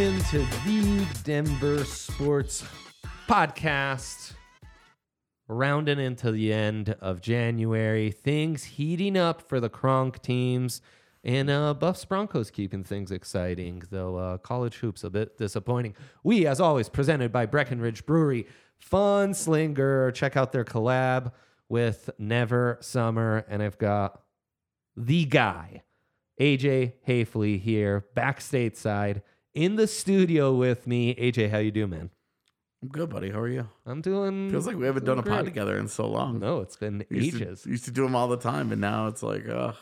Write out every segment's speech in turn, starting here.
Into the Denver Sports Podcast. Rounding into the end of January, things heating up for the Kronk teams, and uh, Buffs Broncos keeping things exciting, though uh, college hoops a bit disappointing. We, as always, presented by Breckenridge Brewery, Fun Slinger. Check out their collab with Never Summer, and I've got the guy, AJ Haefele here, back stateside, in the studio with me. AJ, how you doing, man? I'm good, buddy. How are you? I'm doing. Feels like we haven't done a pod great. together in so long. No, it's been We used to- ages. used to do them all the time, and now it's like, uh,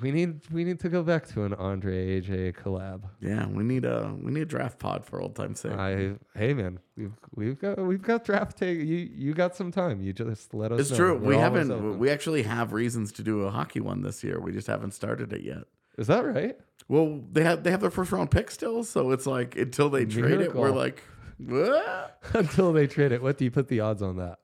We need we need to go back to an Andre AJ collab. yeah, we need a we need a draft pod for old time's sake. I hey man, we've we've got we've got draft take. You you got some time. You just let us. it's know. true. We're we always haven't. open. We actually have reasons to do a hockey one this year. We just haven't started it yet. Is that right? Well, they have they have their first round pick still, so it's like until they trade it, we're like what? Until they trade it, what do you put the odds on that?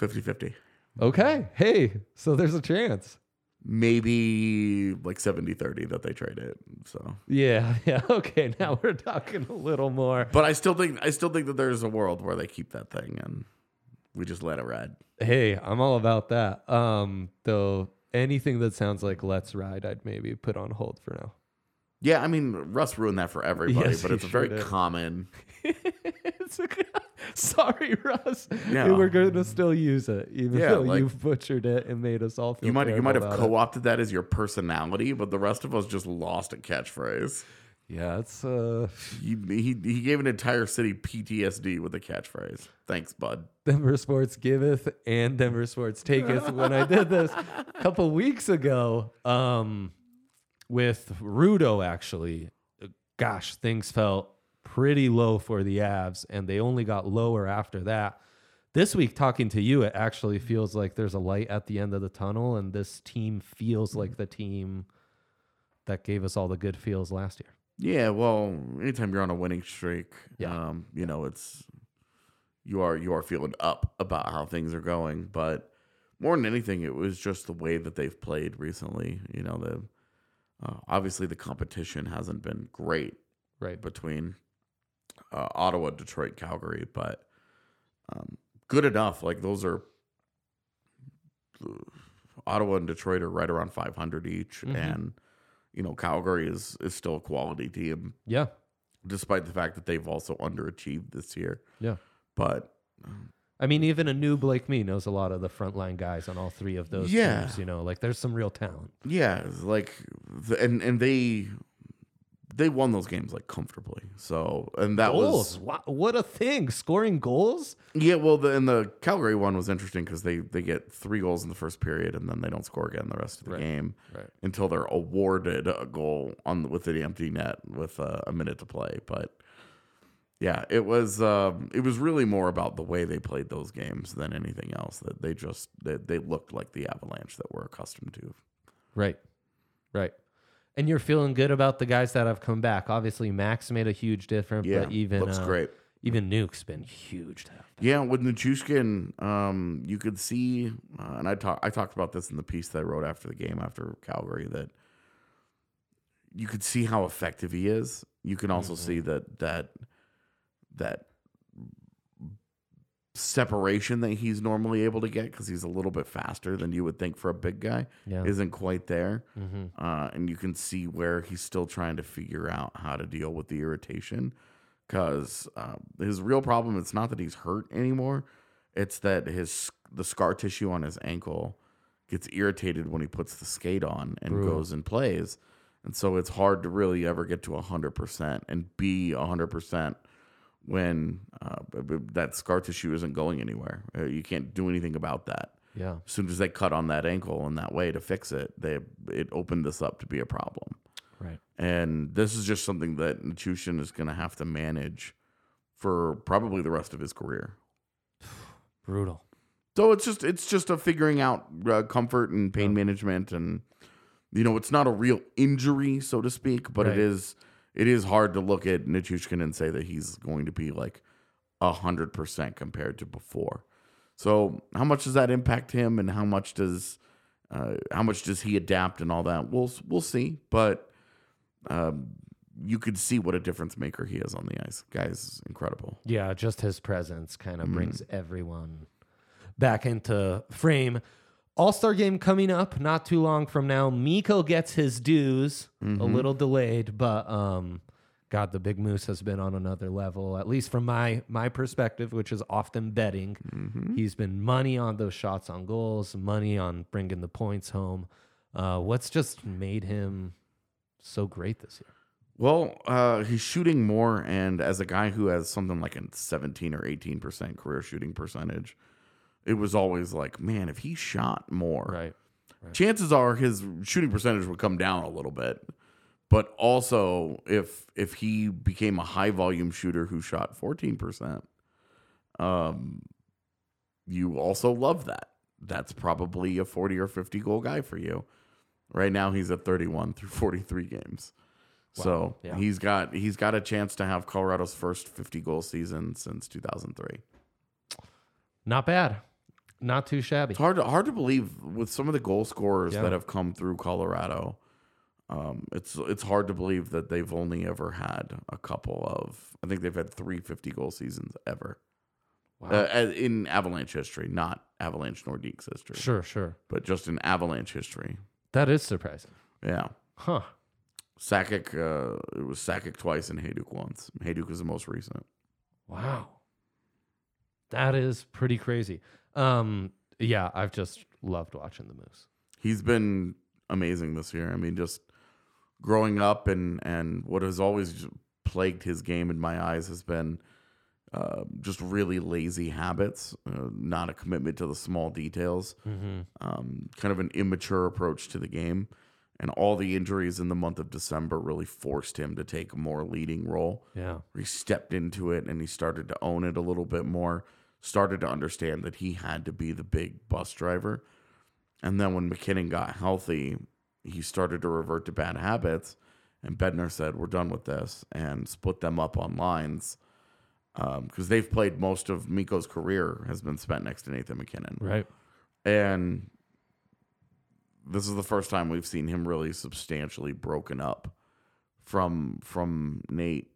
50-50. Okay, hey, so there's a chance. Maybe like 70-30 that they trade it. So, Yeah, yeah. Okay, now we're talking a little more. but I still think I still think that there's a world where they keep that thing and we just let it ride. Hey, I'm all about that. Um, though anything that sounds like "Let's Ride," I'd maybe put on hold for now. Yeah, I mean Russ ruined that for everybody, Yes, but he it's a sure very did. common. It's Sorry, Russ. Yeah. We're going to still use it, even Yeah, though like- you've butchered it and made us all feel. You might you might terrible have about it. co-opted that as your personality, but the rest of us just lost a catchphrase. Yeah, it's uh, He, he he gave an entire city PTSD with a catchphrase. Thanks, bud. Denver Sports giveth and Denver Sports taketh. when I did this a couple weeks ago, um, with Rudo, actually, gosh, things felt pretty low for the Avs, and they only got lower after that. This week, talking to you, it actually feels like there's a light at the end of the tunnel, and this team feels like the team that gave us all the good feels last year. Yeah, well, anytime you're on a winning streak, Yeah. um, you know it's you are you are feeling up about how things are going. But more than anything, it was just the way that they've played recently. You know, the uh, obviously the competition hasn't been great Right. between uh, Ottawa, Detroit, Calgary, but um, good enough. Like those are Ottawa and Detroit are right around 500 each, Mhm. and you know Calgary is is still a quality team, Yeah. despite the fact that they've also underachieved this year. Yeah. But I mean, even a noob like me knows a lot of the frontline guys on all three of those Yeah. teams. You know, like there's some real talent. yeah, like the, and and they they won those games like comfortably. So and that goals. was What, what a thing! Scoring goals. Yeah, well, the, and the Calgary one was interesting because they they get three goals in the first period and then they don't score again the rest of the Right, game right. until they're awarded a goal on with the empty net with uh, a minute to play. But yeah, it was um, it was really more about the way they played those games than anything else. That they just they, they looked like the Avalanche that we're accustomed to. Right. Right. And you're feeling good about the guys that have come back. Obviously, Max made a huge difference, Yeah, but even looks uh, great. Even Nuke's been huge. Yeah, with Nichushkin, um, you could see, uh, and I talked I talked about this in the piece that I wrote after the game after Calgary that you could see how effective he is. You can also see that that that separation that he's normally able to get because he's a little bit faster than you would think for a big guy Yeah. isn't quite there. Mhm. Uh, and you can see where he's still trying to figure out how to deal with the irritation because uh, his real problem it's not that he's hurt anymore it's that his the scar tissue on his ankle gets irritated when he puts the skate on and Brutal. goes and plays and so it's hard to really ever get to 100% and be 100% when uh, that scar tissue isn't going anywhere uh, you can't do anything about that Yeah. as soon as they cut on that ankle in that way to fix it, they it opened this up to be a problem. Right. And this is just something that Nichushkin is going to have to manage for probably the rest of his career. Brutal. So it's just it's just a figuring out uh, comfort and pain management, and you know it's not a real injury, so to speak, but Right. it is it is hard to look at Nichushkin and say that he's going to be like a hundred percent compared to before. So how much does that impact him, and how much does uh, how much does he adapt and all that? We'll we'll see, but um, you could see what a difference maker he is on the ice. Guy's incredible. Yeah, just his presence kind of brings everyone back into frame. All Star game coming up not too long from now. Mikko gets his dues, Mm-hmm. a little delayed, but um, God, the Big Moose has been on another level. At least from my my perspective, which is often betting. Mm-hmm. He's been money on those shots on goals, money on bringing the points home. Uh, what's just made him so great this year? Well, uh, he's shooting more, and as a guy who has something like a 17 or 18 percent career shooting percentage, it was always like, man, if he shot more, Right. chances are his shooting percentage would come down a little bit. But also, if if he became a high volume shooter who shot 14 percent, um, you also love that. That's probably a 40 or 50 goal guy for you. Right now, he's at 31 through 43 games. So yeah. he's got he's got a chance to have Colorado's first 50 goal season since 2003. Not bad. Not too shabby. It's hard to hard to believe with some of the goal scorers Yeah. that have come through Colorado. Um, it's it's hard to believe that they've only ever had a couple of. I think they've had three 50 goal seasons ever Wow. uh, in Avalanche history, not Avalanche Nordiques history, Sure, sure. but just in Avalanche history. That is surprising. Yeah, Huh. Sakic. Uh, it was Sakic twice and Hejduk once. Hejduk is the most recent. Wow. That is pretty crazy. Um, yeah, I've just loved watching the Moose. he's been amazing this year. I mean, just growing up and and what has always plagued his game in my eyes has been uh, just really lazy habits, uh, not a commitment to the small details, um, kind of an immature approach to the game. And all the injuries in the month of December really forced him to take a more leading role. Yeah. He stepped into it and he started to own it a little bit more, started to understand that he had to be the big bus driver. And then when MacKinnon got healthy, he started to revert to bad habits. And Bednar said, We're done with this and split them up on lines. Um, because they've played most of Mikko's career has been spent next to Nathan MacKinnon. Right. And this is the first time we've seen him really substantially broken up from from Nate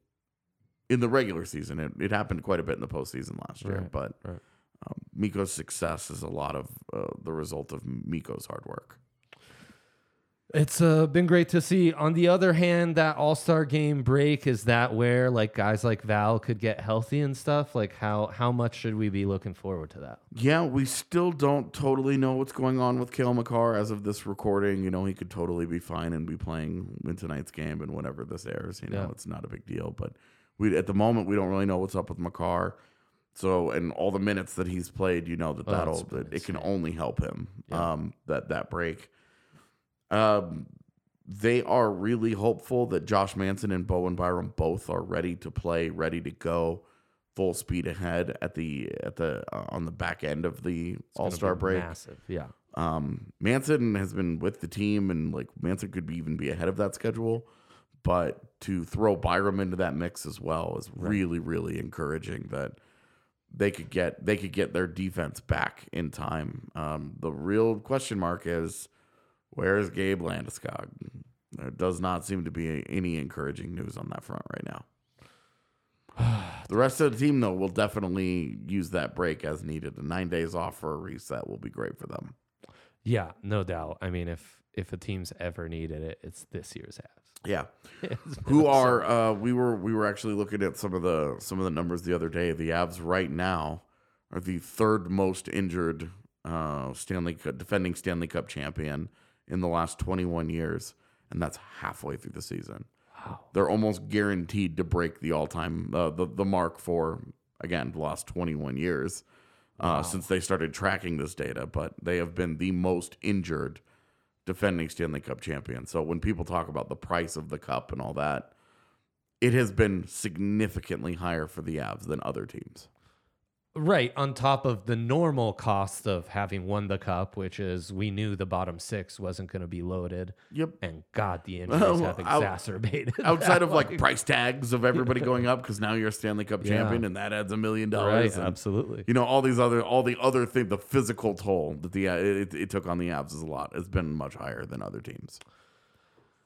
in the regular season. It, it happened quite a bit in the postseason last year, Right, but right. um, Mikko's success is a lot of uh, the result of Mikko's hard work. It's uh, been great to see. On the other hand, that All Star game break is that where like guys like Val could get healthy and stuff. Like how how much should we be looking forward to that? Yeah, we still don't totally know what's going on with Cale Makar as of this recording. You know, he could totally be fine and be playing in tonight's game and whenever this airs. You know, Yeah. it's not a big deal. But we at the moment we don't really know what's up with Makar. So and all the minutes that he's played, you know that Oh, that'll that it can only help him. Yeah. Um, that that break. Um, they are really hopeful that Josh Manson and Bowen Byram both are ready to play, ready to go, full speed ahead at the at the uh, on the back end of the All Star break. Massive. Yeah. Um, Manson has been with the team, and like Manson could be, even be ahead of that schedule. But to throw Byram into that mix as well is really, really encouraging. That they could get they could get their defense back in time. Um, the real question mark is where is Gabe Landeskog? There does not seem to be any encouraging news on that front right now. the rest of the team, though, will definitely use that break as needed. The nine days off for a reset will be great for them. Yeah, no doubt. I mean, if if a team's ever needed it, it's this year's Avs. Yeah, who are uh, we were we were actually looking at some of the some of the numbers the other day. The Avs right now are the third most injured uh, Stanley Cup, defending Stanley Cup champion in the last 21 years, and that's halfway through the season. Wow. They're almost guaranteed to break the all time uh, the the mark for again the last 21 years uh, since they started tracking this data. But they have been the most injured defending Stanley Cup champion. So when people talk about the price of the cup and all that, it has been significantly higher for the Avs than other teams. Right, on top of the normal cost of having won the cup, which is we knew the bottom six wasn't going to be loaded. Yep. And God, the injuries Well, have exacerbated. Outside of like price tags of everybody going up because now you're a Stanley Cup Yeah. champion and that adds a million Right, dollars. and, absolutely. You know all these other all the other thing the physical toll that the uh, it, it took on the Avs is a lot. It's been much higher than other teams.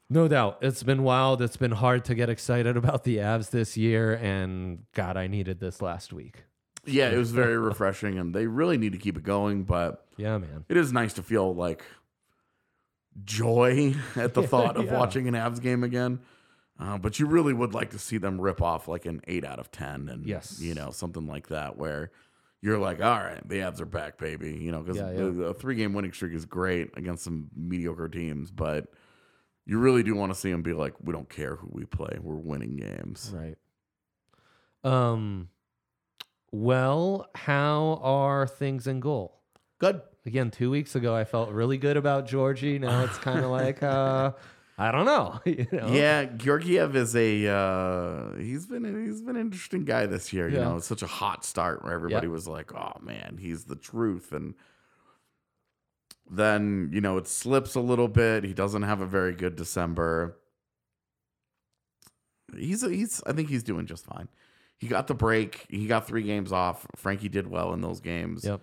No doubt. It's been wild. It's been hard to get excited about the Avs this year. And God, I needed this last week. Yeah, it was very refreshing, and they really need to keep it going. But Yeah, man. it is nice to feel like joy at the thought of Yeah. watching an Avs game again. Uh, but you really would like to see them rip off like an eight out of ten, and Yes. you know something like that, where you're like, all right, the Avs are back, baby. You know, because Yeah, yeah. a three game winning streak is great against some mediocre teams, but you really do want to see them be like, we don't care who we play, we're winning games. Right. Um, well, how are things in goal? Good. Again, two weeks ago, I felt really good about Georgie. Now it's kind of like, uh, I don't know. you know? Yeah, Georgiev is a uh, he's been he's been an interesting guy this year. You Yeah. know, it's such a hot start where everybody Yeah. was like, "Oh man, he's the truth," and then you know it slips a little bit. He doesn't have a very good December. He's he's I think he's doing just fine. He got the break. He got three games off. Frankie did well in those games. Yep.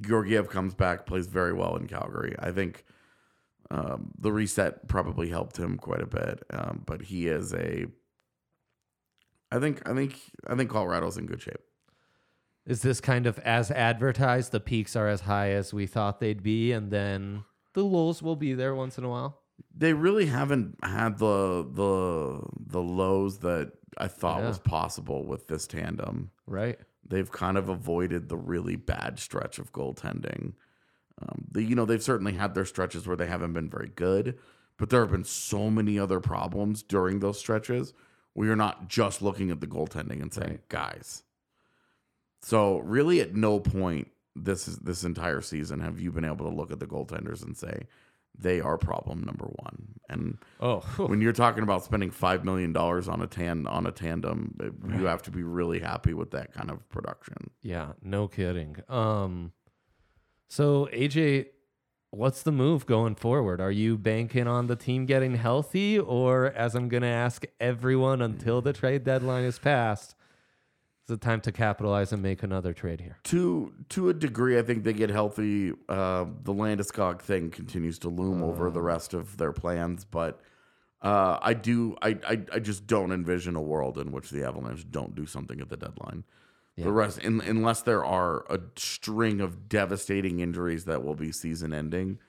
Georgiev comes back, plays very well in Calgary. I think um, the reset probably helped him quite a bit, um, but he is a. I think I think I think Colorado's in good shape. Is this kind of as advertised? The peaks are as high as we thought they'd be, and then the lows will be there once in a while. They really haven't had the the the lows that I thought Yeah. was possible with this tandem. Right. They've kind of avoided the really bad stretch of goaltending. Um, the, you know, they've certainly had their stretches where they haven't been very good, but there have been so many other problems during those stretches where you're not just looking at the goaltending and saying, Right. guys. So really, at no point this is this entire season have you been able to look at the goaltenders and say they are problem number one. And Oh, when you're talking about spending five million dollars on a tan on a tandem, you have to be really happy with that kind of production. yeah, no kidding. Um, so AJ, what's the move going forward? Are you banking on the team getting healthy, or as I'm going to ask everyone until the trade deadline is passed, it time to capitalize and make another trade here? To to a degree, I think they get healthy. Uh, the Landeskog thing continues to loom over the rest of their plans, but uh, I do. I, I I just don't envision a world in which the Avalanche don't do something at the deadline. The rest, in, unless there are a string of devastating injuries that will be season ending.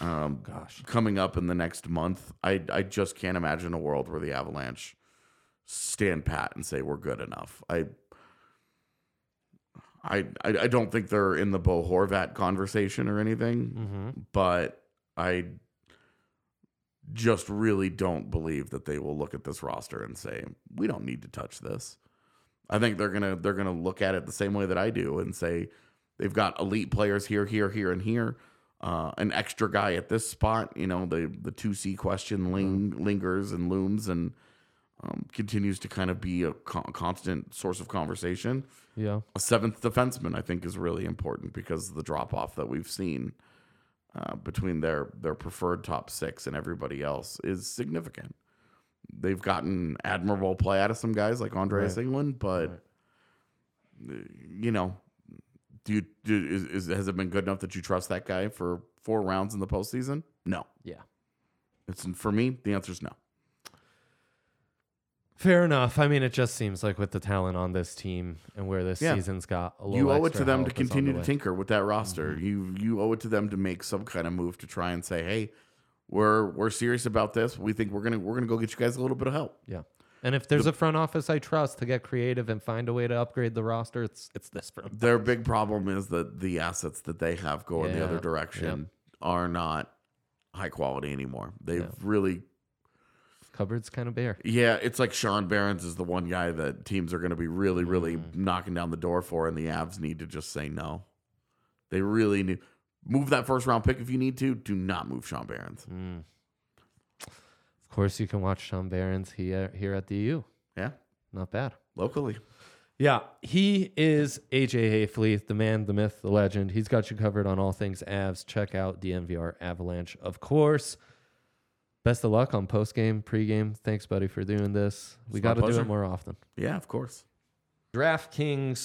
Um, Gosh. coming up in the next month, I I just can't imagine a world where the Avalanche stand pat and say we're good enough. I I I, I don't think they're in the Bo Horvat conversation or anything, Mm-hmm. but I just really don't believe that they will look at this roster and say we don't need to touch this. I think they're gonna they're gonna look at it the same way that I do and say they've got elite players here, here, here, and here. Uh, an extra guy at this spot, you know, the the two C question ling- lingers and looms and um, continues to kind of be a co- constant source of conversation. Yeah. A seventh defenseman, I think, is really important because the drop off that we've seen uh, between their their preferred top six and everybody else is significant. They've gotten admirable play out of some guys like Andreas Englund, but uh, you know, do you do, is, is has it been good enough that you trust that guy for four rounds in the postseason? No. Yeah. It's for me. The answer is no. Fair enough. I mean, it just seems like with the talent on this team and where this Yeah. season's got a little You owe it extra to them to help is on continue the to way. tinker with that roster. Mm-hmm. You you owe it to them to make some kind of move to try and say, hey, we're we're serious about this. We think we're gonna we're gonna go get you guys a little bit of help. Yeah. And if there's a front office I trust to get creative and find a way to upgrade the roster, it's it's this front. Their big problem is that the assets that they have going the Yeah. other direction are not high quality anymore. They've really Cupboard's kind of bare. Yeah, it's like Sean Behrens is the one guy that teams are going to be really, really Mm. knocking down the door for, and the Avs need to just say no. They really need move that first round pick if you need to. Do not move Sean Behrens. Mm. Of course, you can watch Sean Behrens here here at the U. Yeah, Not bad. locally. Yeah, he is AJ Haefele, the man, the myth, the legend. He's got you covered on all things Avs. Check out DNVR Avalanche, of course. Best of luck on post game, pre game. Thanks, buddy, for doing this. We It's my got to do it more often. Yeah, of course. DraftKings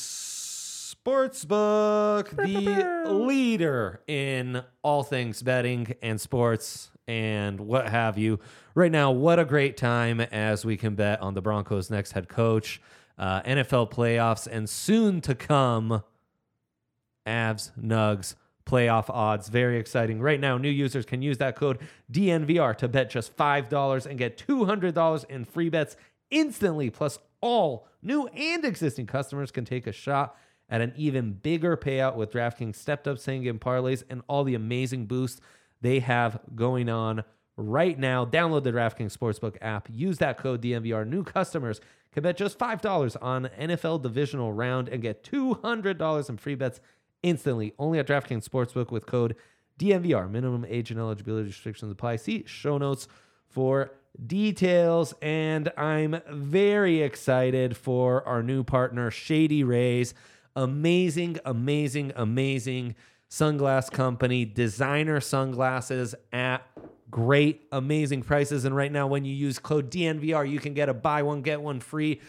Sportsbook, the leader in all things betting and sports and what have you. Right now, what a great time as we can bet on the Broncos' next head coach, uh, NFL playoffs, and soon to come, Avs, Nugs, playoff odds. Very exciting. Right now, new users can use that code DNVR to bet just $5 and get $200 in free bets instantly. Plus, all new and existing customers can take a shot at an even bigger payout with DraftKings stepped up same game parlays and all the amazing boosts they have going on right now. Download the DraftKings Sportsbook app. Use that code DNVR. New customers can bet just $5 on NFL divisional round and get $200 in free bets instantly. Only at DraftKings Sportsbook with code DNVR. Minimum age and eligibility restrictions apply. See show notes for details. And I'm very excited for our new partner, Shady Rays. Amazing, amazing, amazing sunglass company, designer sunglasses at great, amazing prices. And right now, when you use code DNVR, you can get a buy one, get one free.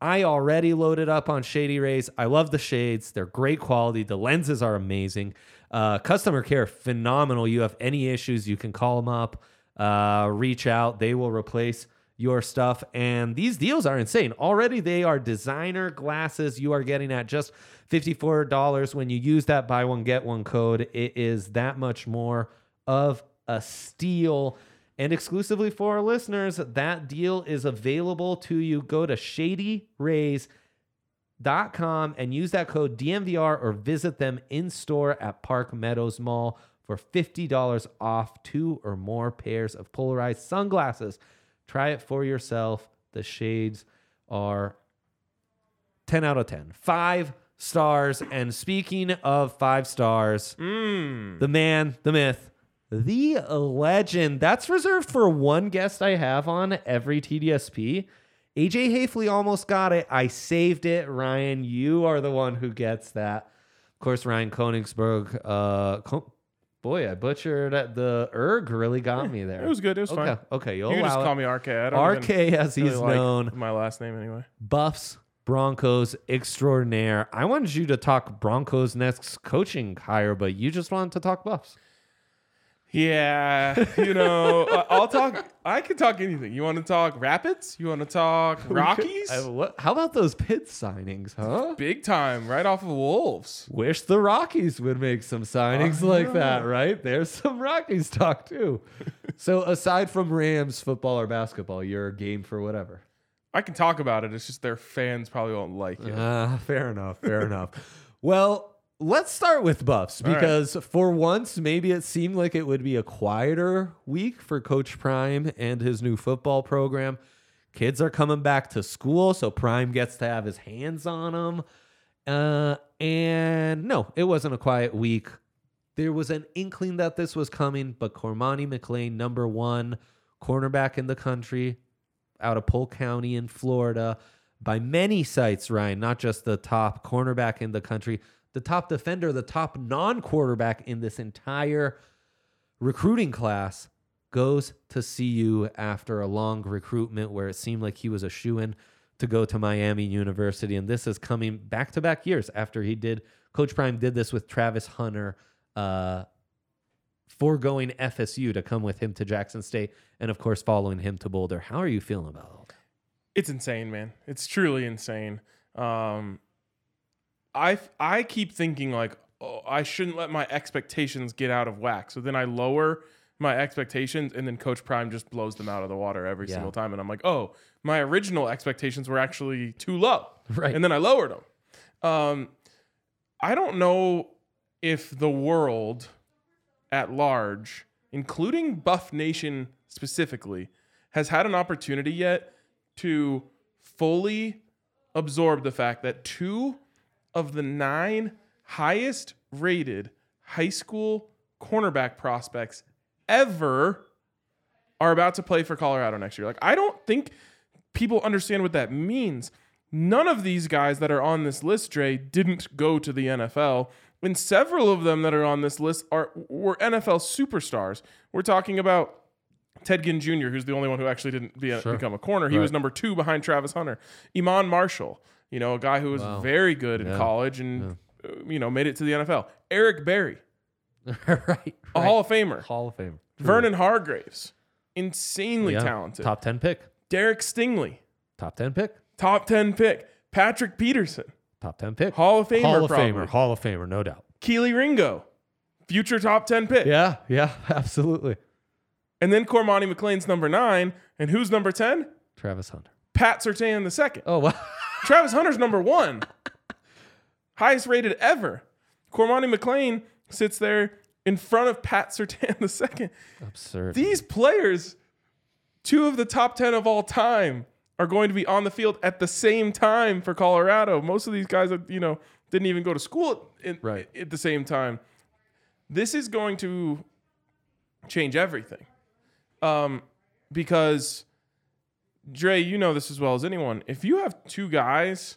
I already loaded up on Shady Rays. I love the shades. They're great quality. The lenses are amazing. Uh, customer care, phenomenal. You have any issues, you can call them up, uh, reach out. They will replace your stuff. And these deals are insane. Already, they are designer glasses you are getting at just $54 when you use that buy one, get one code. It is that much more of a steal. And exclusively for our listeners, that deal is available to you. Go to shadyrays.com and use that code DNVR or visit them in store at Park Meadows Mall for $50 off two or more pairs of polarized sunglasses. Try it for yourself. The shades are 10 out of 10. Five stars. And speaking of five stars, mm. the man, the myth, the legend. That's reserved for one guest I have on every TDSP. AJ Haefele almost got it. I saved it. Ryan, you are the one who gets that. Of course, Ryan Koenigsberg. Uh, boy, I butchered it. the erg. Really got me there. It was good. It was okay. fine. Okay, you'll You can just allow call me RK. I don't RK, as really he's like known. My last name anyway. Buffs Broncos extraordinaire. I wanted you to talk Broncos next coaching hire, but you just wanted to talk Buffs. Yeah, you know, uh, I'll talk. I can talk anything. You want to talk Rapids? You want to talk Rockies? Uh, what, how about those pit signings, huh? Big time, right off of Wolves. Wish the Rockies would make some signings like that, right? There's some Rockies talk too. so aside from Rams football or basketball, you're game for whatever. I can talk about it. It's just their fans probably won't like it. Ah, fair enough. Fair enough. Well, let's start with Buffs All right. because for once, maybe it seemed like it would be a quieter week for Coach Prime and his new football program. Kids are coming back to school, so Prime gets to have his hands on them. Uh, and no, it wasn't a quiet week. There was an inkling that this was coming, but Cormani McClain, number one cornerback in the country, out of Polk County in Florida, by many sites, Ryan, not just the top cornerback in the country, the top defender, the top non quarterback in this entire recruiting class, goes to CU after a long recruitment where it seemed like he was a shoe in to go to Miami University. And this is coming back to back years after he did. Coach Prime did this with Travis Hunter uh, foregoing FSU to come with him to Jackson State, and of course following him to Boulder. How are you feeling about all that? it's insane, man. It's truly insane. Um, I I keep thinking like, oh, I shouldn't let my expectations get out of whack. So then I lower my expectations, and then Coach Prime just blows them out of the water every Yeah. single time. And I'm like, oh, my original expectations were actually too low, Right. And then I lowered them. Um, I don't know if the world at large, including Buff Nation specifically, has had an opportunity yet to fully absorb the fact that two of the nine highest rated high school cornerback prospects ever are about to play for Colorado next year. Like, I don't think people understand what that means. None of these guys that are on this list, Dre, didn't go to the NFL. And several of them that are on this list are were NFL superstars. We're talking about Ted Ginn Jr., who's the only one who actually didn't be a, Sure. become a corner. He was number two behind Travis Hunter. Iman Marshall, you know, a guy who was Wow. very good in Yeah. college and, uh, you know, made it to the NFL. Eric Berry, right, right. a Hall of Famer. Hall of Fame. Vernon Hargreaves, insanely Yeah. talented. Top 10 pick. Derek Stingley, Top 10 pick. top 10 pick. Patrick Peterson, Top 10 pick. Hall of Famer, Hall of probably. Famer. Hall of Famer, no doubt. Kelee Ringo, future top 10 pick. Yeah, yeah, absolutely. And then Cormani McClain's number nine. And who's number 10? Travis Hunter. Pat Surtain the second. Oh, wow. Travis Hunter's number one. Highest rated ever. Cormani McClain sits there in front of Pat Surtain the second. Absurd. These players, two of the top 10 of all time, are going to be on the field at the same time for Colorado. Most of these guys, you know, didn't even go to school at, Right. at the same time. This is going to change everything. Um, because, Dre, you know this as well as anyone. If you have two guys,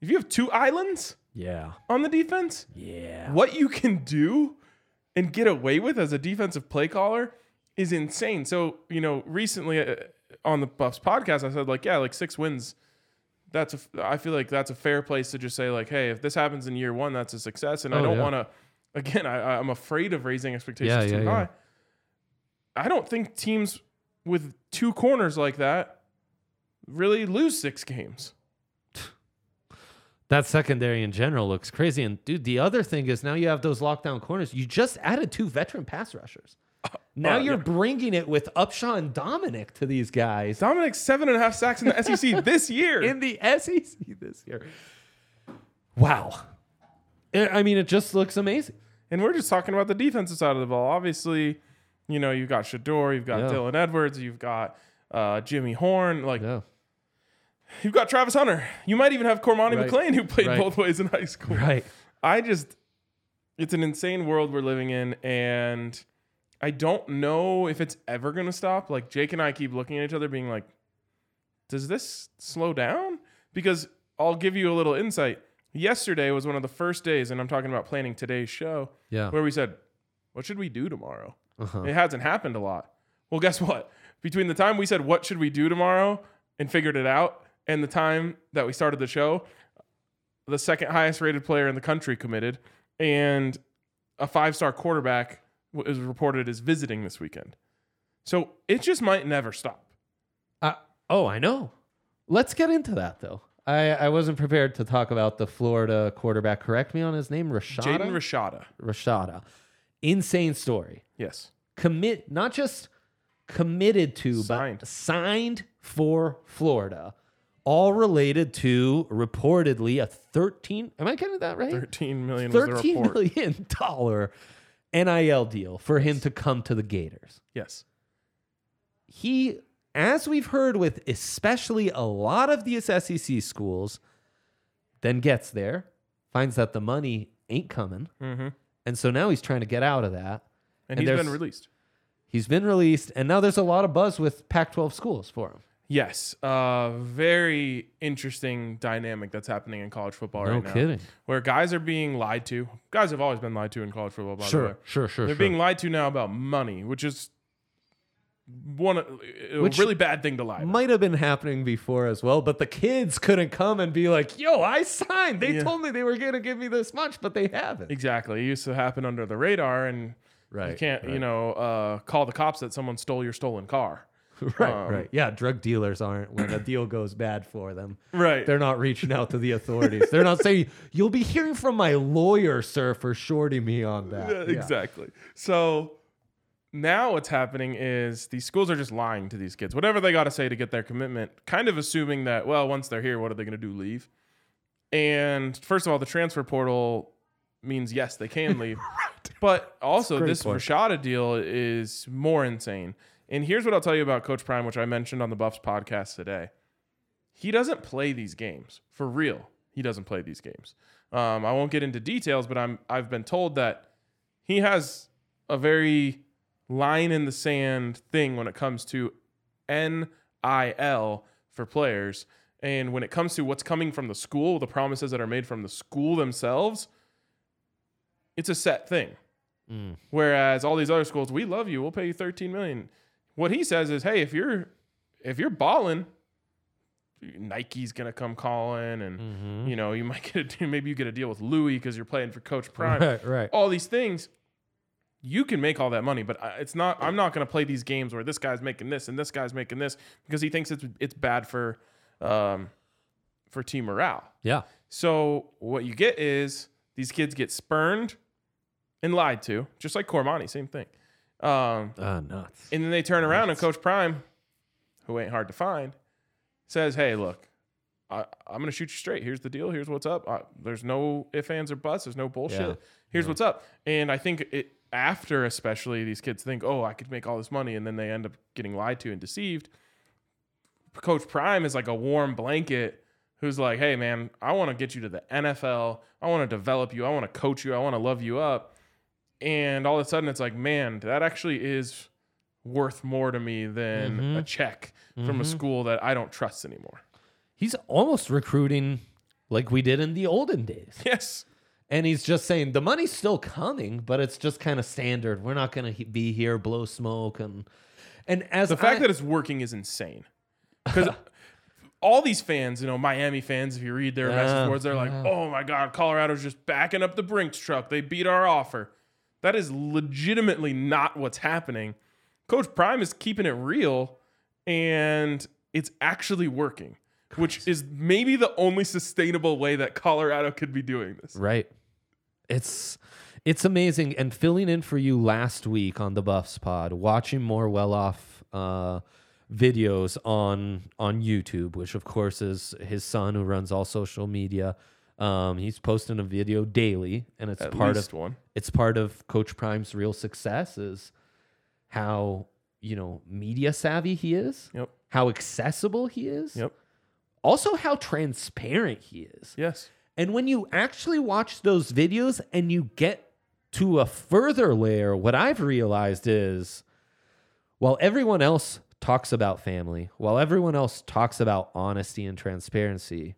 if you have two islands yeah. on the defense, Yeah. what you can do and get away with as a defensive play caller is insane. So, you know, recently uh, on the Buffs podcast, I said, like, yeah, like six wins. That's a, I feel like that's a fair place to just say, like, hey, if this happens in year one, that's a success. And I Oh, don't yeah. want to, again, I, I'm afraid of raising expectations Yeah, too yeah, high. I don't think teams with two corners like that really lose six games. That secondary in general looks crazy. And dude, the other thing is now you have those lockdown corners. You just added two veteran pass rushers. Now uh, you're yeah. bringing it with Upshaw and Dominic to these guys Dominic seven and a half sacks in the SEC this year. in the SEC this year. Wow. I I mean, it just looks amazing. And we're just talking about the defensive side of the ball. Obviously, you know, you've got Shedeur, you've got Yeah. Dylan Edwards, you've got uh, Jimmy Horn, like Yeah. You've got Travis Hunter. You might even have Cormani Right. McClain who played Right. both ways in high school. Right. I just it's an insane world we're living in and I don't know if it's ever going to stop. Like Jake and I keep looking at each other being like does this slow down? Because I'll give you a little insight. Yesterday was one of the first days and I'm talking about planning today's show Yeah. where we said, "What should we do tomorrow?" Uh-huh. It hasn't happened a lot. Well, guess what? Between the time we said, "What should we do tomorrow?" and figured it out, and the time that we started the show, the second highest rated player in the country committed, and a five star quarterback w- is reported as visiting this weekend. So it just might never stop. Uh, oh, I know. Let's get into that though. I, I wasn't prepared to talk about the Florida quarterback. Correct me on his name, Rashada. Jaden Rashada. Rashada. Insane story. Yes. Commit, not just committed to, Signed. but signed for Florida. All related to reportedly a 13, am I getting that right? 13 million was the 13 report. million dollar NIL deal for him to come to the Gators. Yes. he, as we've heard with especially a lot of these SEC schools, then gets there, finds that the money ain't coming. Mhm. And so now he's trying to get out of that. And, And he's been released. He's been released, and now there's a lot of buzz with Pac 12 schools for him. Yes, uh, very interesting dynamic that's happening in college football No right now. kidding. Where guys are being lied to. Guys have always been lied to in college football. By the way, sure, sure. they're being lied to now about money, which is one a Which really bad thing to lie. About. Might have been happening before as well, but the kids couldn't come and be like, yo, I signed. They Yeah. told me they were going to give me this much, but they haven't. Exactly, it used to happen under the radar, and Right, You can't, you know, uh, call the cops that someone stole your stolen car. Right, Um, right. Yeah, drug dealers aren't when a deal goes bad for them. Right. They're not reaching out to the authorities. They're not saying, "You'll be hearing from my lawyer, sir, for shorting me on that." Yeah, exactly. So now what's happening is these schools are just lying to these kids. Whatever they got to say to get their commitment, kind of assuming that, well, once they're here, what are they going to do? Leave? And first of all, the transfer portal means yes, they can leave. But also, this point. Rashada deal is more insane. And here's what I'll tell you about Coach Prime, which I mentioned on the Buffs podcast today. He doesn't play these games for real. He doesn't play these games. Um, I won't get into details, but I'm I've been told that he has a very line in the sand thing when it comes to NIL for players. And when it comes to what's coming from the school, the promises that are made from the school themselves, it's a set thing. Mm. Whereas all these other schools, we love you, we'll pay you 13 million. What he says is, hey, if you're if you're balling, Nike's gonna come calling, and Mm-hmm. you know you might get a, deal, maybe you get a deal with Louis because you're playing for Coach Prime Right, right. all these things you can make all that money but it's not i'm not going to play these games where this guy's making this and this guy's making this because he thinks it's it's bad for um for team morale Yeah. so what you get is these kids get spurned and lied to just like cormani same thing um Ah, nuts. and then they turn around and Coach Prime, who ain't hard to find, says, "Hey, look, I, I'm gonna shoot you straight. Here's the deal. Here's what's up. Uh, there's no ifs, ands, or buts. There's no bullshit. Yeah. Here's what's up." And I think it after, especially these kids think, "Oh, I could make all this money," and then they end up getting lied to and deceived. Coach Prime is like a warm blanket who's like, "Hey, man, I want to get you to the NFL. I want to develop you. I want to coach you. I want to love you up." And all of a sudden, it's like, man, that actually is worth more to me than Mm-hmm. a check from a school that I don't trust anymore. He's almost recruiting like we did in the olden days. Yes. And he's just saying the money's still coming, but it's just kind of standard. We're not going to be here, blow smoke, and and as The fact I- that it's working is insane. Because all these fans, you know, Miami fans, if you read their Yeah, message boards, they're like, oh my God, Colorado's just backing up the Brinks truck. They beat our offer. That is legitimately not what's happening. Coach Prime is keeping it real and it's actually working, which is maybe the only sustainable way that Colorado could be doing this. Right. It's it's amazing. And filling in for you last week on the Buffs pod, watching more well off uh, videos on on YouTube, which of course is his son who runs all social media. Um, he's posting a video daily, and it's At part of one. it's part of Coach Prime's real success is how you know media savvy he is, Yep. how accessible he is, Yep. also how transparent he is. Yes. And when you actually watch those videos and you get to a further layer, what I've realized is while everyone else talks about family, while everyone else talks about honesty and transparency,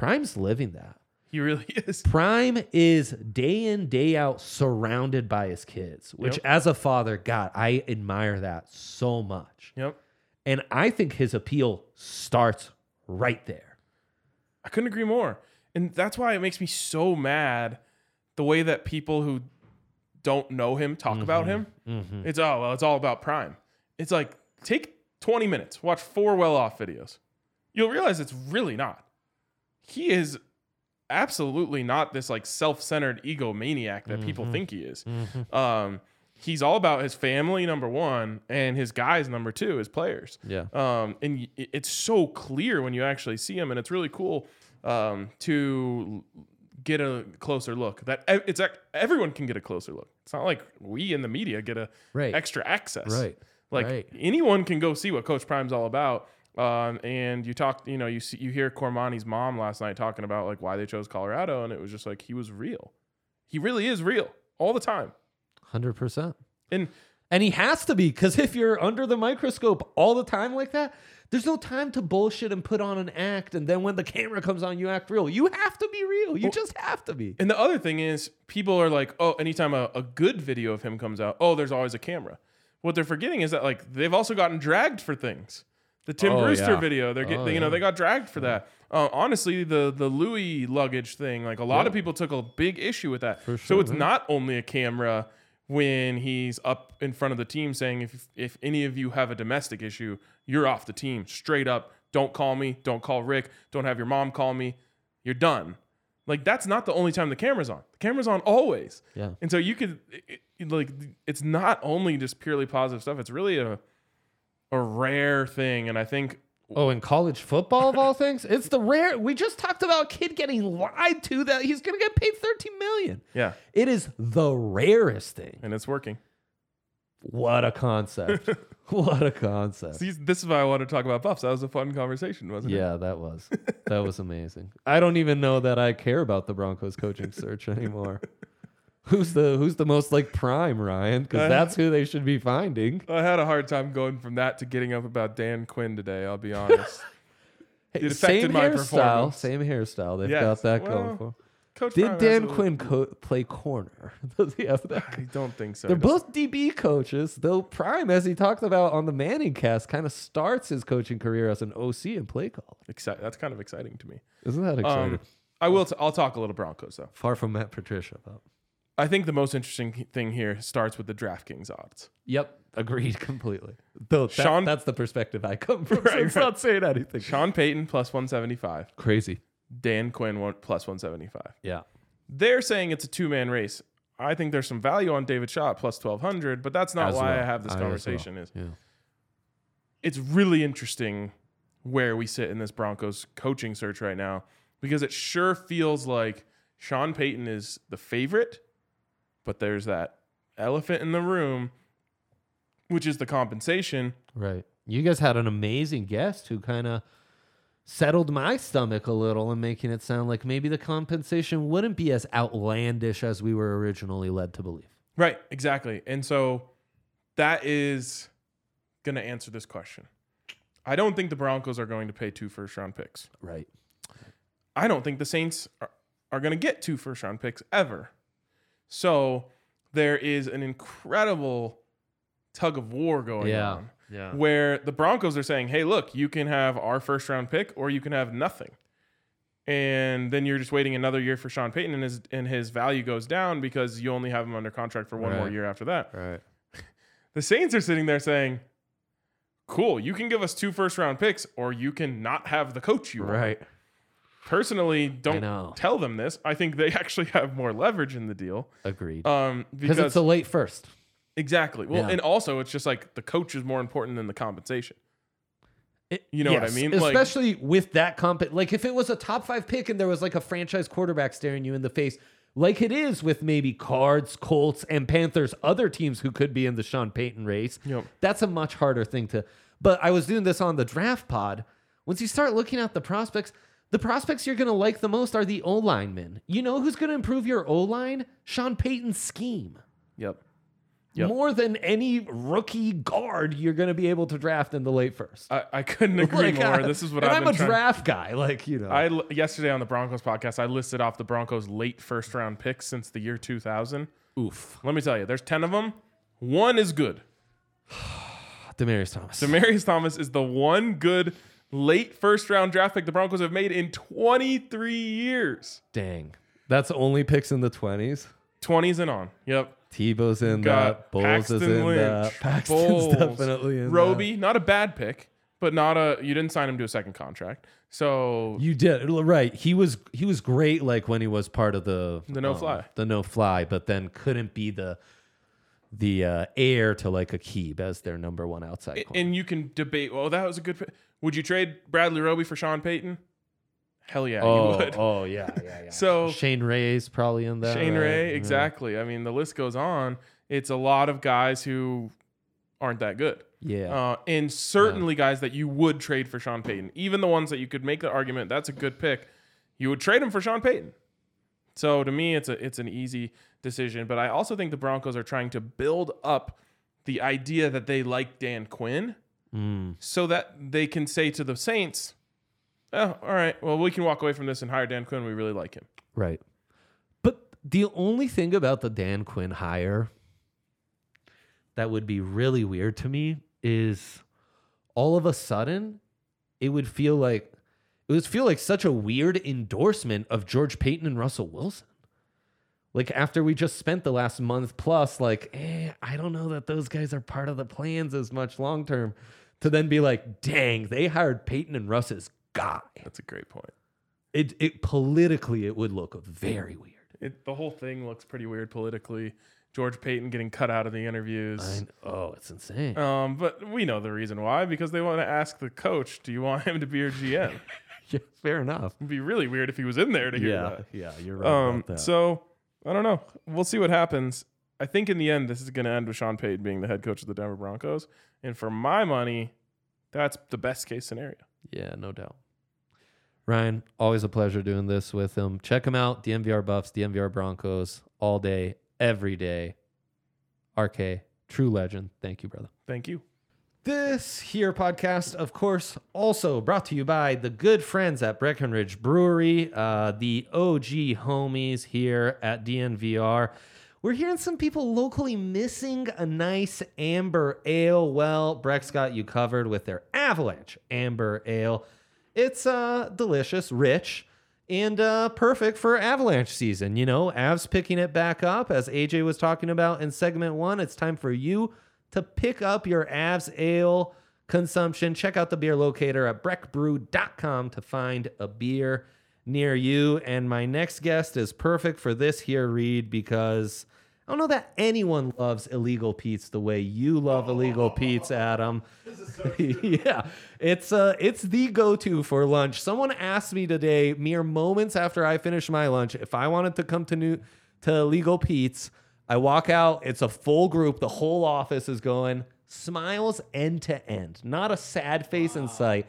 Prime's living that. He really is. Prime is day in, day out surrounded by his kids, which Yep. as a father, God, I admire that so much. Yep. And I think his appeal starts right there. I couldn't agree more. And that's why it makes me so mad the way that people who don't know him talk mm-hmm. about him. Mm-hmm. It's oh well, it's all about Prime. It's like take 20 minutes, watch four well off videos. You'll realize it's really not. He is absolutely not this like self-centered egomaniac that people think he is. Um, he's all about his family number one and his guys number two, his players. Yeah. Um, and it's so clear when you actually see him, and it's really cool um, to get a closer look. That it's everyone can get a closer look. It's not like we in the media get a Right. extra access. Right. Like Right. anyone can go see what Coach Prime's all about. Um, and you talk, you know, you see, you hear Cormani's mom last night talking about like why they chose Colorado, and it was just like he was real. He really is real all the time. 100%. And And he has to be because if you're under the microscope all the time like that, there's no time to bullshit and put on an act. And then when the camera comes on, you act real. You have to be real. You just have to be. And the other thing is, people are like, oh, anytime a, a good video of him comes out, oh, there's always a camera. What they're forgetting is that like they've also gotten dragged for things. The Tim Oh, Brewster yeah. video, they're getting, Oh, you know, yeah. they got dragged for that. Uh, honestly, the the Louis luggage thing, like a lot of people took a big issue with that. so sure, it's yeah. not only a camera when he's up in front of the team saying, if, if any of you have a domestic issue, you're off the team straight up. Don't call me. Don't call Rick. Don't have your mom call me. You're done. Like that's not the only time the camera's on. The camera's on always. Yeah. And so you could it, it- like it's not only just purely positive stuff. It's really a a rare thing, and I think Oh, in college football of all things, it's the rare. We just talked about a kid getting lied to that he's going to get paid thirteen million. yeah, It is the rarest thing. and it's working. What a concept! what a concept! See, this is why I want to talk about buffs. That was a fun conversation, wasn't it? Yeah, that was that was amazing. I don't even know that I care about the Broncos coaching search anymore. Who's the who's the most like prime Ryan? Because that's who they should be finding. I had a hard time going from that to getting up about Dan Quinn today. I'll be honest. Hey, It affected same my hairstyle, same hairstyle. They've Yes. got that Well, going for. Coach Did Prime Dan Quinn co- play corner? Does he have that? I don't think so. They're both DB coaches, though Prime, as he talked about on the Manning cast, kind of starts his coaching career as an OC and play call. Exci- That's kind of exciting to me. Isn't that exciting? Um, I will. T- I'll talk a little Broncos though. Far from Matt Patricia, though. I think the most interesting thing here starts with the DraftKings odds. Yep, agreed completely. Though that, Sean- that's the perspective I come from. so it's right. not saying anything. Sean Payton plus 175. Crazy. Dan Quinn one, plus 175. Yeah. They're saying it's a two man race. I think there's some value on David Shaw plus 1200, but that's not As why I have this I as well. conversation. Is Yeah. it's really interesting where we sit in this Broncos coaching search right now because it sure feels like Sean Payton is the favorite, but there's that elephant in the room, which is the compensation. Right. You guys had an amazing guest who kind of settled my stomach a little and making it sound like maybe the compensation wouldn't be as outlandish as we were originally led to believe. Right, exactly. And so that is going to answer this question. I don't think the Broncos are going to pay two first round picks. Right. I don't think the Saints are, are going to get two first round picks ever. So there is an incredible tug of war going Yeah. on Yeah. where the Broncos are saying, hey, look, you can have our first round pick or you can have nothing. And then you're just waiting another year for Sean Payton and his and his value goes down because you only have him under contract for one more year after that. Right. The Saints are sitting there saying, Cool, you can give us two first round picks or you can not have the coach you want. Right. Personally, don't tell them this. I think they actually have more leverage in the deal. Agreed. Um, Because it's a late first. exactly. Well, Yeah. and also it's just like the coach is more important than the compensation. It- You know what I yes, mean? Like- Especially with that comp. Like if it was a top five pick and there was like a franchise quarterback staring you in the face, like it is with maybe Cards, Colts, and Panthers, other teams who could be in the Sean Payton race. Yep. That's a much harder thing to. But I was doing this on the draft pod. Once you start looking at the prospects, the prospects you're going to like the most are the O linemen. You know who's going to improve your O line? Sean Payton's scheme. Yep. Yep. More than any rookie guard you're going to be able to draft in the late first. I, I couldn't agree Like, more. uh, This is what I'm been a trying. draft guy. Like you know, I yesterday on the Broncos podcast, I listed off the Broncos' late first round picks since the year 2000. oof. Let me tell you, there's 10 of them. One is good. Demaryius Thomas. Demaryius Thomas is the one good late first round draft pick the Broncos have made in 23 years. Dang, that's only picks in the twenties. 20s and on. Yep. Tebow's in Got that. Bowles Paxton is in Lynch. that. Paxton's Bowles, definitely in Roby, not a bad pick, but not a. You didn't sign him to a second contract, so. You did right. He was he was great. Like when he was part of the The no um, fly. the no fly, but then couldn't be the the uh, heir to like Aqib as their number one outside. Corner. and you can debate. Well, that was a good. Would you trade Bradley Roby for Sean Payton? Hell yeah, oh, you would. oh yeah, yeah, yeah. So Shane Ray's probably in that. Shane right? Ray, Yeah. exactly. I mean, the list goes on. It's a lot of guys who aren't that good. Yeah. Uh, and certainly guys that you would trade for Sean Payton. Even the ones that you could make the argument that's a good pick, you would trade him for Sean Payton. So to me, it's a it's an easy decision. But I also think the Broncos are trying to build up the idea that they like Dan Quinn, Mm. so that they can say to the Saints, "Oh, all right. Well, we can walk away from this and hire Dan Quinn. We really like him." Right. But the only thing about the Dan Quinn hire that would be really weird to me is all of a sudden it would feel like it would feel like such a weird endorsement of George Paton and Russell Wilson. Like after we just spent the last month plus, like, eh, I don't know that those guys are part of the plans as much long term. To then be like, dang, they hired Paton and Russ's guy. That's a great point. It it politically it would look very weird. It, the whole thing looks pretty weird politically. George Paton getting cut out of the interviews. I, oh, it's insane. Um, but we know the reason why because they want to ask the coach, "Do you want him to be your GM?" yeah, fair enough. It'd be really weird if he was in there to hear Yeah, that. yeah, you're right Um, about that. so I don't know. We'll see what happens. I think in the end, this is going to end with Sean Payton being the head coach of the Denver Broncos, and for my money, that's the best case scenario. Yeah, no doubt. Ryan, always a pleasure doing this with him. Check him out, DNVR Buffs, DNVR Broncos, all day, every day. RK, true legend. Thank you, brother. Thank you. This here podcast, of course, also brought to you by the good friends at Breckenridge Brewery, uh, the OG homies here at DNVR. We're hearing some people locally missing a nice amber ale. Well, Breck's got you covered with their Avalanche Amber Ale. It's uh, delicious, rich, and uh, perfect for Avalanche season. You know, Avs picking it back up as AJ was talking about in segment one. It's time for you to pick up your Avs ale consumption. Check out the beer locator at breckbrew.com to find a beer near you. And my next guest is perfect for this here read because I don't know that anyone loves illegal Pete's the way you love illegal Pete's, Adam. yeah, it's uh, it's the go-to for lunch. Someone asked me today, mere moments after I finished my lunch, if I wanted to come to new to Legal Pete's. I walk out, it's a full group. The whole office is going, smiles end to end. Not a sad face in sight.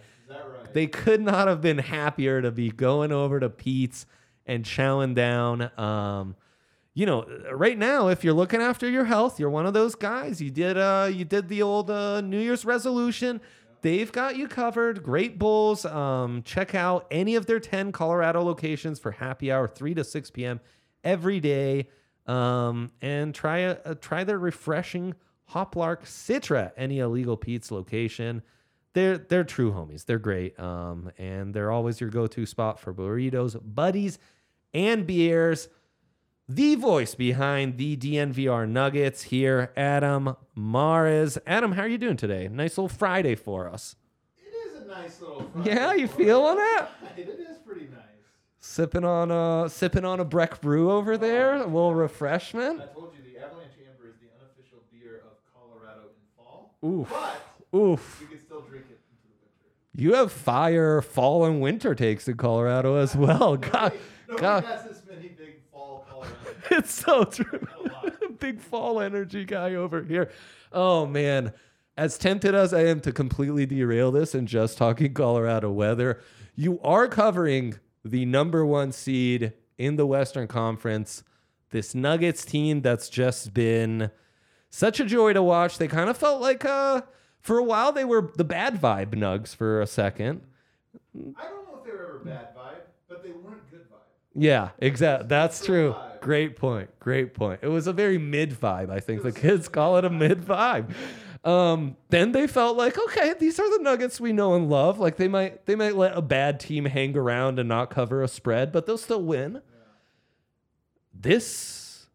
They could not have been happier to be going over to Pete's and chowing down. Um, you know, right now, if you're looking after your health, you're one of those guys. You did uh you did the old uh, New Year's resolution. They've got you covered. Great Bulls. Um, check out any of their 10 Colorado locations for happy hour, 3 to 6 p.m. every day. Um, and try a, a try their refreshing Hoplark Citra any illegal Pete's location. They're they're true homies. They're great. Um, and they're always your go-to spot for burritos, buddies, and beers. The voice behind the DNVR Nuggets here, Adam Mares. Adam, how are you doing today? Nice little Friday for us. It is a nice little. Yeah, you feeling it? It is pretty nice. Sipping on a sipping on a Breck Brew over there, a little refreshment. I told you the Avalanche Amber is the unofficial beer of Colorado in fall. Oof. But Oof. you can still drink it into the winter. You have fire fall and winter takes in Colorado as well. God, Nobody God. has this many big fall Colorado. It's so true. Big fall energy guy over here. Oh man. As tempted as I am to completely derail this and just talking Colorado weather, you are covering the number one seed in the Western Conference. This Nuggets team that's just been such a joy to watch. They kind of felt like uh for a while they were the bad vibe nugs for a second. I don't know if they were ever bad vibe, but they weren't good vibe. Yeah, exactly. That's true. Great point. Great point. It was a very mid vibe. I think the kids call it a mid vibe. Um, then they felt like, okay, these are the Nuggets we know and love. Like they might they might let a bad team hang around and not cover a spread, but they'll still win. This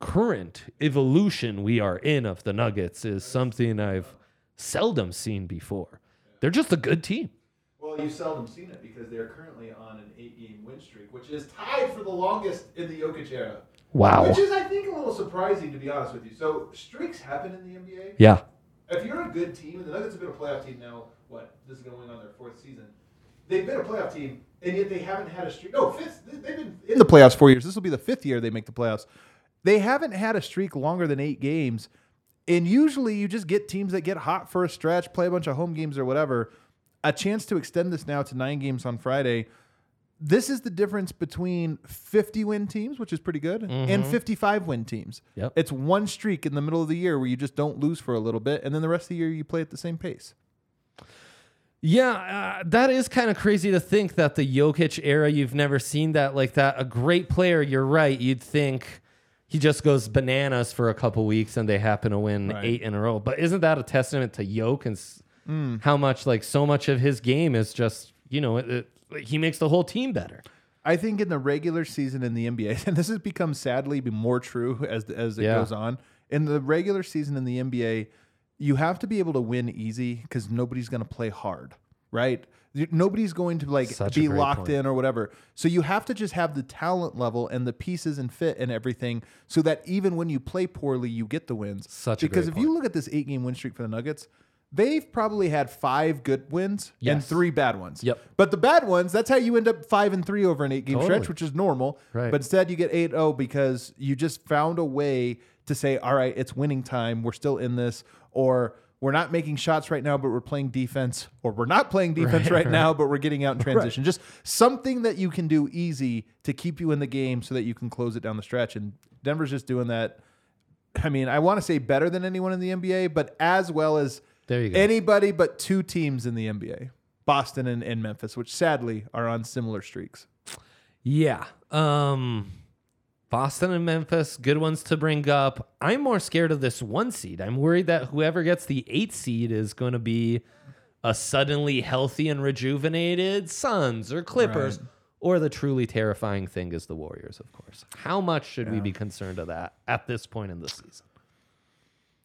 current evolution we are in of the Nuggets is something I've seldom seen before. They're just a good team. Well, you've seldom seen it because they're currently on an eight-game win streak, which is tied for the longest in the Jokic era. Wow. Which is, I think, a little surprising to be honest with you. So streaks happen in the NBA. Yeah. If you're a good team, and the Nuggets have been a playoff team now, what? This is going on their fourth season. They've been a playoff team, and yet they haven't had a streak. No, fifth. They've been in the playoffs four years. This will be the fifth year they make the playoffs. They haven't had a streak longer than eight games. And usually you just get teams that get hot for a stretch, play a bunch of home games or whatever. A chance to extend this now to nine games on Friday. This is the difference between 50 win teams, which is pretty good, and 55 win teams. Yep. It's one streak in the middle of the year where you just don't lose for a little bit, and then the rest of the year you play at the same pace. Yeah, uh, that is kind of crazy to think that the Jokic era, you've never seen that like that. A great player, you're right. You'd think he just goes bananas for a couple weeks and they happen to win Right. eight in a row. But isn't that a testament to Jokic and s- how much, like, so much of his game is just, you know, it, it, he makes the whole team better? I think in the regular season in the NBA, and this has become sadly be more true as as it Yeah. goes on. In the regular season in the NBA, you have to be able to win easy because nobody's going to play hard, right? Nobody's going to like Such be locked point. in or whatever. So you have to just have the talent level and the pieces and fit and everything, so that even when you play poorly, you get the wins. Such a because if you look at this eight game win streak for the Nuggets, they've probably had five good wins and three bad ones. Yep. But the bad ones, that's how you end up five and three over an eight game Totally. stretch, which is normal. Right. But instead, you get 8 0 because you just found a way to say, all right, it's winning time. We're still in this. Or we're not making shots right now, but we're playing defense. Or we're not playing defense right, now, but we're getting out in transition. Just something that you can do easy to keep you in the game so that you can close it down the stretch. And Denver's just doing that. I mean, I want to say better than anyone in the NBA, but as well as There you go. anybody but two teams in the NBA Boston and, and Memphis, which sadly are on similar streaks. Yeah. Um Boston and Memphis, good ones to bring up. I'm more scared of this one seed. I'm worried that whoever gets the eight seed is going to be a suddenly healthy and rejuvenated Suns or Clippers, or the truly terrifying thing is the Warriors, of course. How much should we be concerned of that at this point in the season?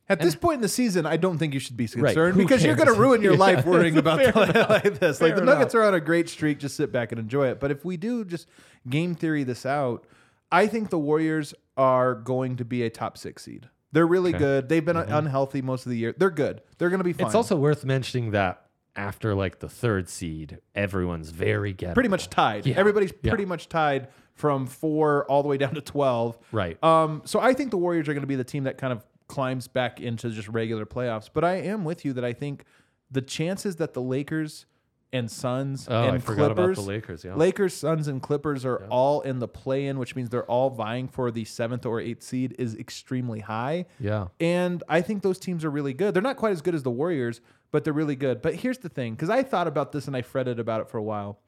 At this point in the season, I don't think you should be concerned who because you're going to ruin your Yeah, life worrying about fair like this. Like the Nuggets enough. are on a great streak, just sit back and enjoy it. But if we do just game theory this out, I think the Warriors are going to be a top six seed. They're really Okay. Mm-hmm. good. They've been unhealthy most of the year. They're good. They're going to be fine. It's also worth mentioning that after like the third seed, everyone's very gettable. pretty much tied. Yeah. Everybody's Yeah. pretty much tied from four all the way down to twelve. Right. Um. So I think the Warriors are going to be the team that kind of climbs back into just regular playoffs. But I am with you that I think the chances that the Lakers and Suns Oh, and I Clippers, Lakers, yeah. Lakers, Suns, and Clippers are all in the play-in, which means they're all vying for the seventh or eighth seed, is extremely high. Yeah. And I think those teams are really good. They're not quite as good as the Warriors, but they're really good. But here's the thing because I thought about this and I fretted about it for a while.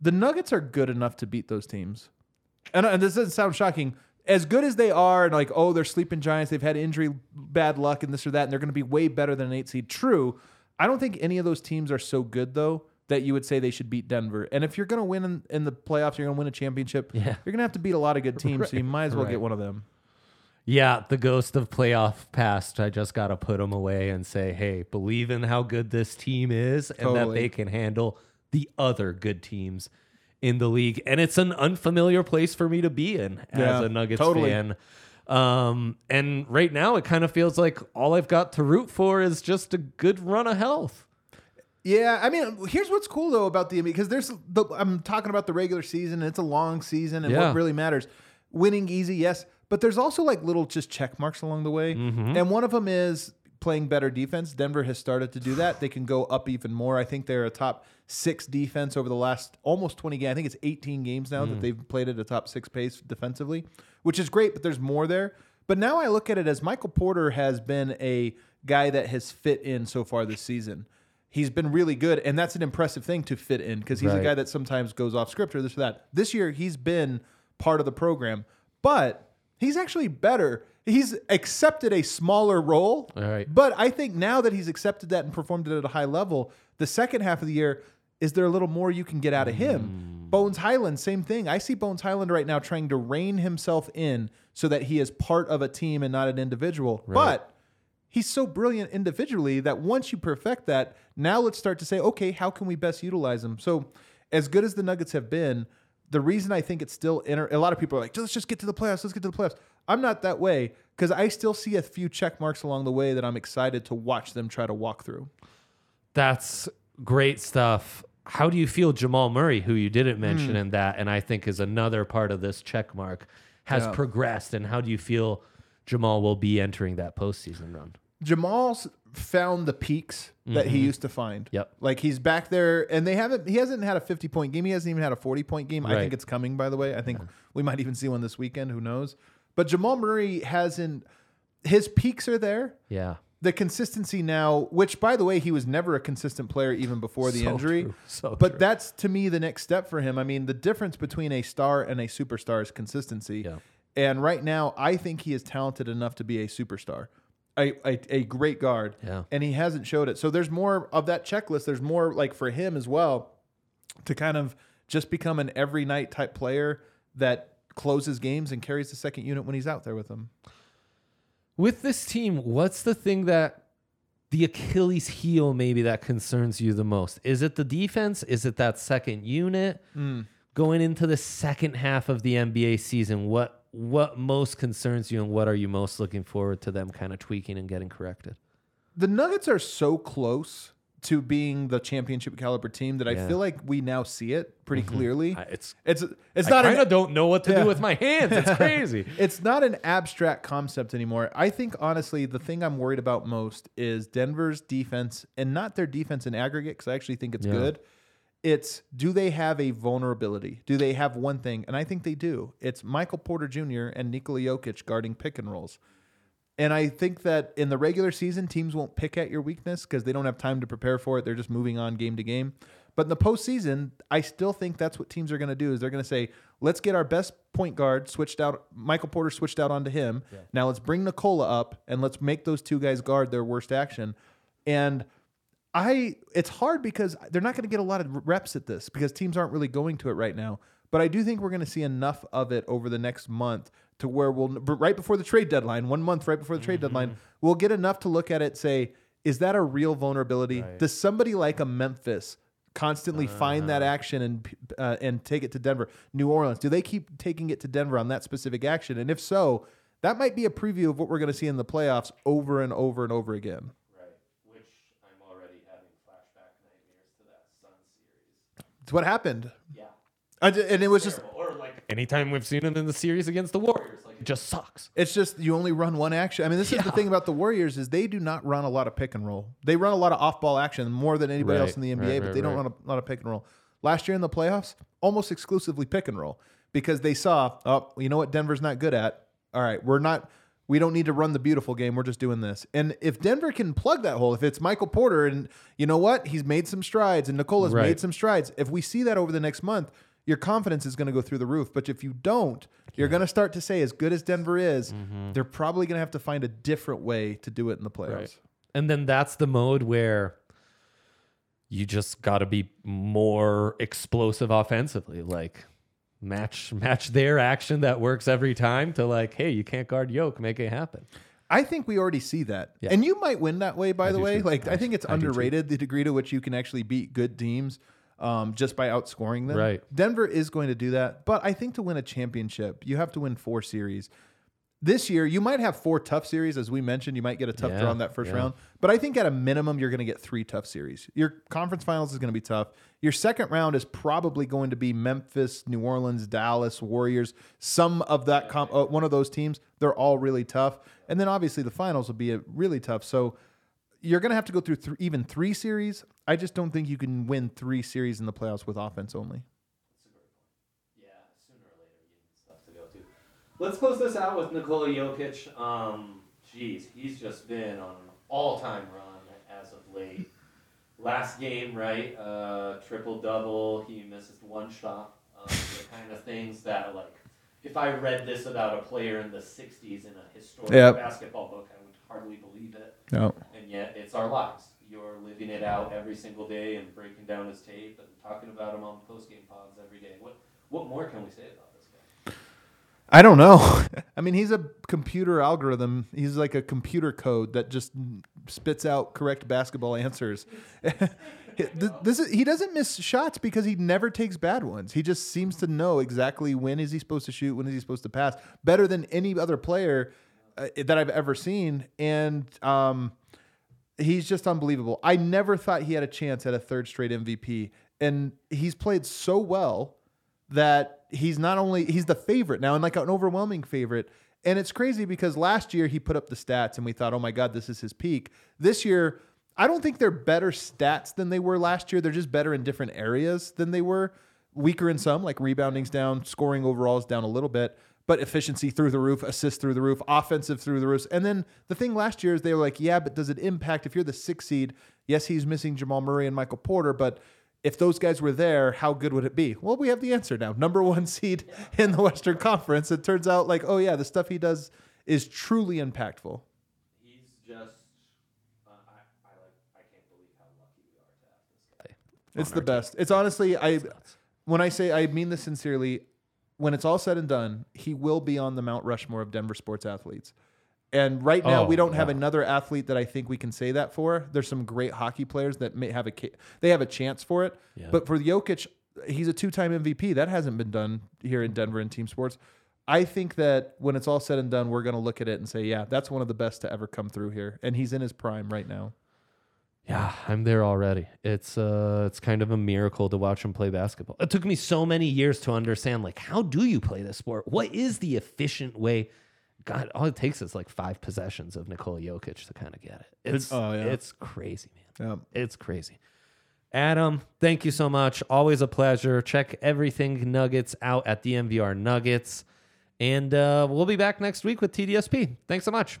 The Nuggets are good enough to beat those teams. And, and this doesn't sound shocking. As good as they are, and like, oh, they're sleeping giants, they've had injury, bad luck, and this or that, and they're going to be way better than an eight seed. True. I don't think any of those teams are so good, though, that you would say they should beat Denver. And if you're going to win in, in the playoffs, you're going to win a championship, Yeah. you're going to have to beat a lot of good teams. So you might as well Right. get one of them. Yeah, the ghost of playoff past. I just got to put them away and say, hey, believe in how good this team is and that they can handle the other good teams in the league. And it's an unfamiliar place for me to be in Yeah, as a Nuggets totally. fan. Um, and right now, it kind of feels like all I've got to root for is just a good run of health. Yeah, I mean, here's what's cool though about the because there's the I'm talking about the regular season and it's a long season and Yeah. what really matters, winning easy, yes, but there's also like little just check marks along the way, Mm-hmm. and one of them is playing better defense. Denver has started to do that. They can go up even more. I think they're a top six defense over the last almost 20 games. I think it's 18 games now Mm. that they've played at a top six pace defensively, which is great. But there's more there. But now I look at it as Michael Porter has been a guy that has fit in so far this season he's been really good, and that's an impressive thing to fit in because he's a guy that sometimes goes off script or this or that. This year, he's been part of the program, but he's actually better. He's accepted a smaller role, All right. but I think now that he's accepted that and performed it at a high level, the second half of the year, is there a little more you can get out of him? Mm. Bones Hyland, same thing. I see Bones Hyland right now trying to rein himself in so that he is part of a team and not an individual. But he's so brilliant individually that once you perfect that, now let's start to say, okay, how can we best utilize him? So, as good as the Nuggets have been, the reason I think it's still inter- a lot of people are like, let's just get to the playoffs, let's get to the playoffs. I'm not that way because I still see a few check marks along the way that I'm excited to watch them try to walk through. That's great stuff. How do you feel Jamal Murray, who you didn't Hmm. mention in that, and I think is another part of this check mark, has Yeah. progressed? And how do you feel Jamal will be entering that postseason run? Jamal's found the peaks that he used to find. Mm-hmm. Yep. Like he's back there and they haven't he hasn't had a 50 point game. He hasn't even had a 40 point game. I Right. think it's coming by the way. I think we might even see one this weekend, who knows. But Jamal Murray hasn't his peaks are there. Yeah. The consistency now, which by the way, he was never a consistent player even before the So injury. true. So but true. that's to me the next step for him. I mean, the difference between a star and a superstar is consistency. Yeah. And right now, I think he is talented enough to be a superstar, a, a, a great guard. Yeah. And he hasn't showed it. So there's more of that checklist. There's more like for him as well to kind of just become an every night type player that closes games and carries the second unit when he's out there with them. With this team, what's the thing that the Achilles heel maybe that concerns you the most? Is it the defense? Is it that second unit? Mm. Going into the second half of the NBA season, what what most concerns you and what are you most looking forward to them kind of tweaking and getting corrected? the Nuggets are so close to being the championship caliber team that I feel like we now see it pretty mm-hmm. clearly. I- it's it's it's I not kind of don't know what to Yeah. do with my hands. It's crazy. it's not an abstract concept anymore. I think honestly, the thing I'm worried about most is Denver's defense, and not their defense in aggregate, because I actually think it's Yeah. good. It's do they have a vulnerability? Do they have one thing? And I think they do. It's Michael Porter Jr. and Nikola Jokic guarding pick and rolls. And I think that in the regular season, teams won't pick at your weakness because they don't have time to prepare for it. They're just moving on game to game. But in the postseason, I still think that's what teams are going to do. Is they're going to say, let's get our best point guard switched out. Michael Porter switched out onto him. Now let's bring Nikola up and let's make those two guys guard their worst action. And I, it's hard because they're not going to get a lot of reps at this because teams aren't really going to it right now. But I do think we're going to see enough of it over the next month to where we'll right before the trade deadline, one month right before the trade deadline, we'll get enough to look at it, say, is that a real vulnerability? Does somebody like a Memphis constantly find that action and uh, and take it to Denver, New Orleans? Do they keep taking it to Denver on that specific action? And if so, that might be a preview of what we're going to see in the playoffs over and over and over again. Right. Which I'm already having flashback nightmares to that Sun series. It's what happened. Yeah. I and it was just Or like anytime we've seen it in the series against the Warriors, like it just sucks. It's just you only run one action. I mean, this is the thing about the Warriors is they do not run a lot of pick and roll. They run a lot of off ball action more than anybody Right, else in the NBA, right, but right, they don't right. run a lot of pick and roll. Last year in the playoffs, almost exclusively pick and roll because they saw, oh, you know what Denver's not good at. All right, we're not. We don't need to run the beautiful game. We're just doing this. And if Denver can plug that hole, if it's Michael Porter and you know what, he's made some strides and Nikola's Right. made some strides. If we see that over the next month, your confidence is going to go through the roof. But if you don't, you're going to start to say, as good as Denver is, Mm-hmm. they're probably going to have to find a different way to do it in the playoffs. Right. And then that's the mode where you just got to be more explosive offensively, like match match their action that works every time to like, hey, you can't guard Yoke, make it happen. I think we already see that. Yeah. And you might win that way, by the way. too. Like, I, I- think it's I underrated the degree to which you can actually beat good teams um, just by outscoring them. Right. Denver is going to do that. But I think to win a championship, you have to win four series. This year, you might have four tough series, as we mentioned. You might get a tough Yeah, draw in that first yeah. round. But I think at a minimum, you're going to get three tough series. Your conference finals is going to be tough. Your second round is probably going to be Memphis, New Orleans, Dallas, Warriors. Some of that, comp, uh, one of those teams, they're all really tough. And then obviously the finals will be a really tough. So you're going to have to go through th- even three series. I just don't think you can win three series in the playoffs with offense only. Yeah, sooner or later you need stuff to go to. Let's close this out with Nikola Jokic. Um, geez, he's just been on an all-time run as of late. Last game, right? Uh, triple double. He misses one shot. Um, the kind of things that, like, if I read this about a player in the '60s in a historic Yep. basketball book, I would hardly believe it. No. And yet, it's our lives. You're living it out every single day and breaking down his tape and talking about him on post game pods every day. What what more can we say about guy? I don't know. I mean, he's a computer algorithm. He's like a computer code that just spits out correct basketball answers. this is, he doesn't miss shots because he never takes bad ones. He just seems to know exactly when is he supposed to shoot, when is he supposed to pass, better than any other player uh, that I've ever seen. And um, he's just unbelievable. I never thought he had a chance at a third straight MVP, and he's played so well that he's not only he's the favorite now and like an overwhelming favorite. And it's crazy because last year he put up the stats and we thought, oh my God, this is his peak. This year, I don't think they're better stats than they were last year. They're just better in different areas than they were. Weaker in some, like rebounding's down, scoring overall is down a little bit, but efficiency through the roof, assist through the roof, offensive through the roof. And then the thing last year is they were like, yeah, but does it impact if you're the sixth seed? Yes, he's missing Jamal Murray and Michael Porter, but if those guys were there, how good would it be? Well, we have the answer now. Number one seed in the Western Conference. It turns out like, oh yeah, the stuff he does is truly impactful. He's just uh, I, I like I can't believe how lucky we are to have this guy. It's the best. It's honestly, I when I say I mean this sincerely, when it's all said and done, he will be on the Mount Rushmore of Denver sports athletes. And right now, Oh, we don't have another athlete that I think we can say that for. There's some great hockey players that may have a they have a chance for it. Yeah. But for Jokic, he's a two-time MVP. That hasn't been done here in Denver in team sports. I think that when it's all said and done, we're going to look at it and say, yeah, that's one of the best to ever come through here, and he's in his prime right now. Yeah, I'm there already. It's uh it's kind of a miracle to watch him play basketball. It took me so many years to understand like how do you play this sport? What is the efficient way? God, all it takes is like five possessions of Nikola Jokic to kind of get it. It's oh, yeah. it's crazy, man. Yeah. It's crazy. Adam, thank you so much. Always a pleasure. Check everything Nuggets out at DNVR Nuggets. And uh, we'll be back next week with TDSP. Thanks so much.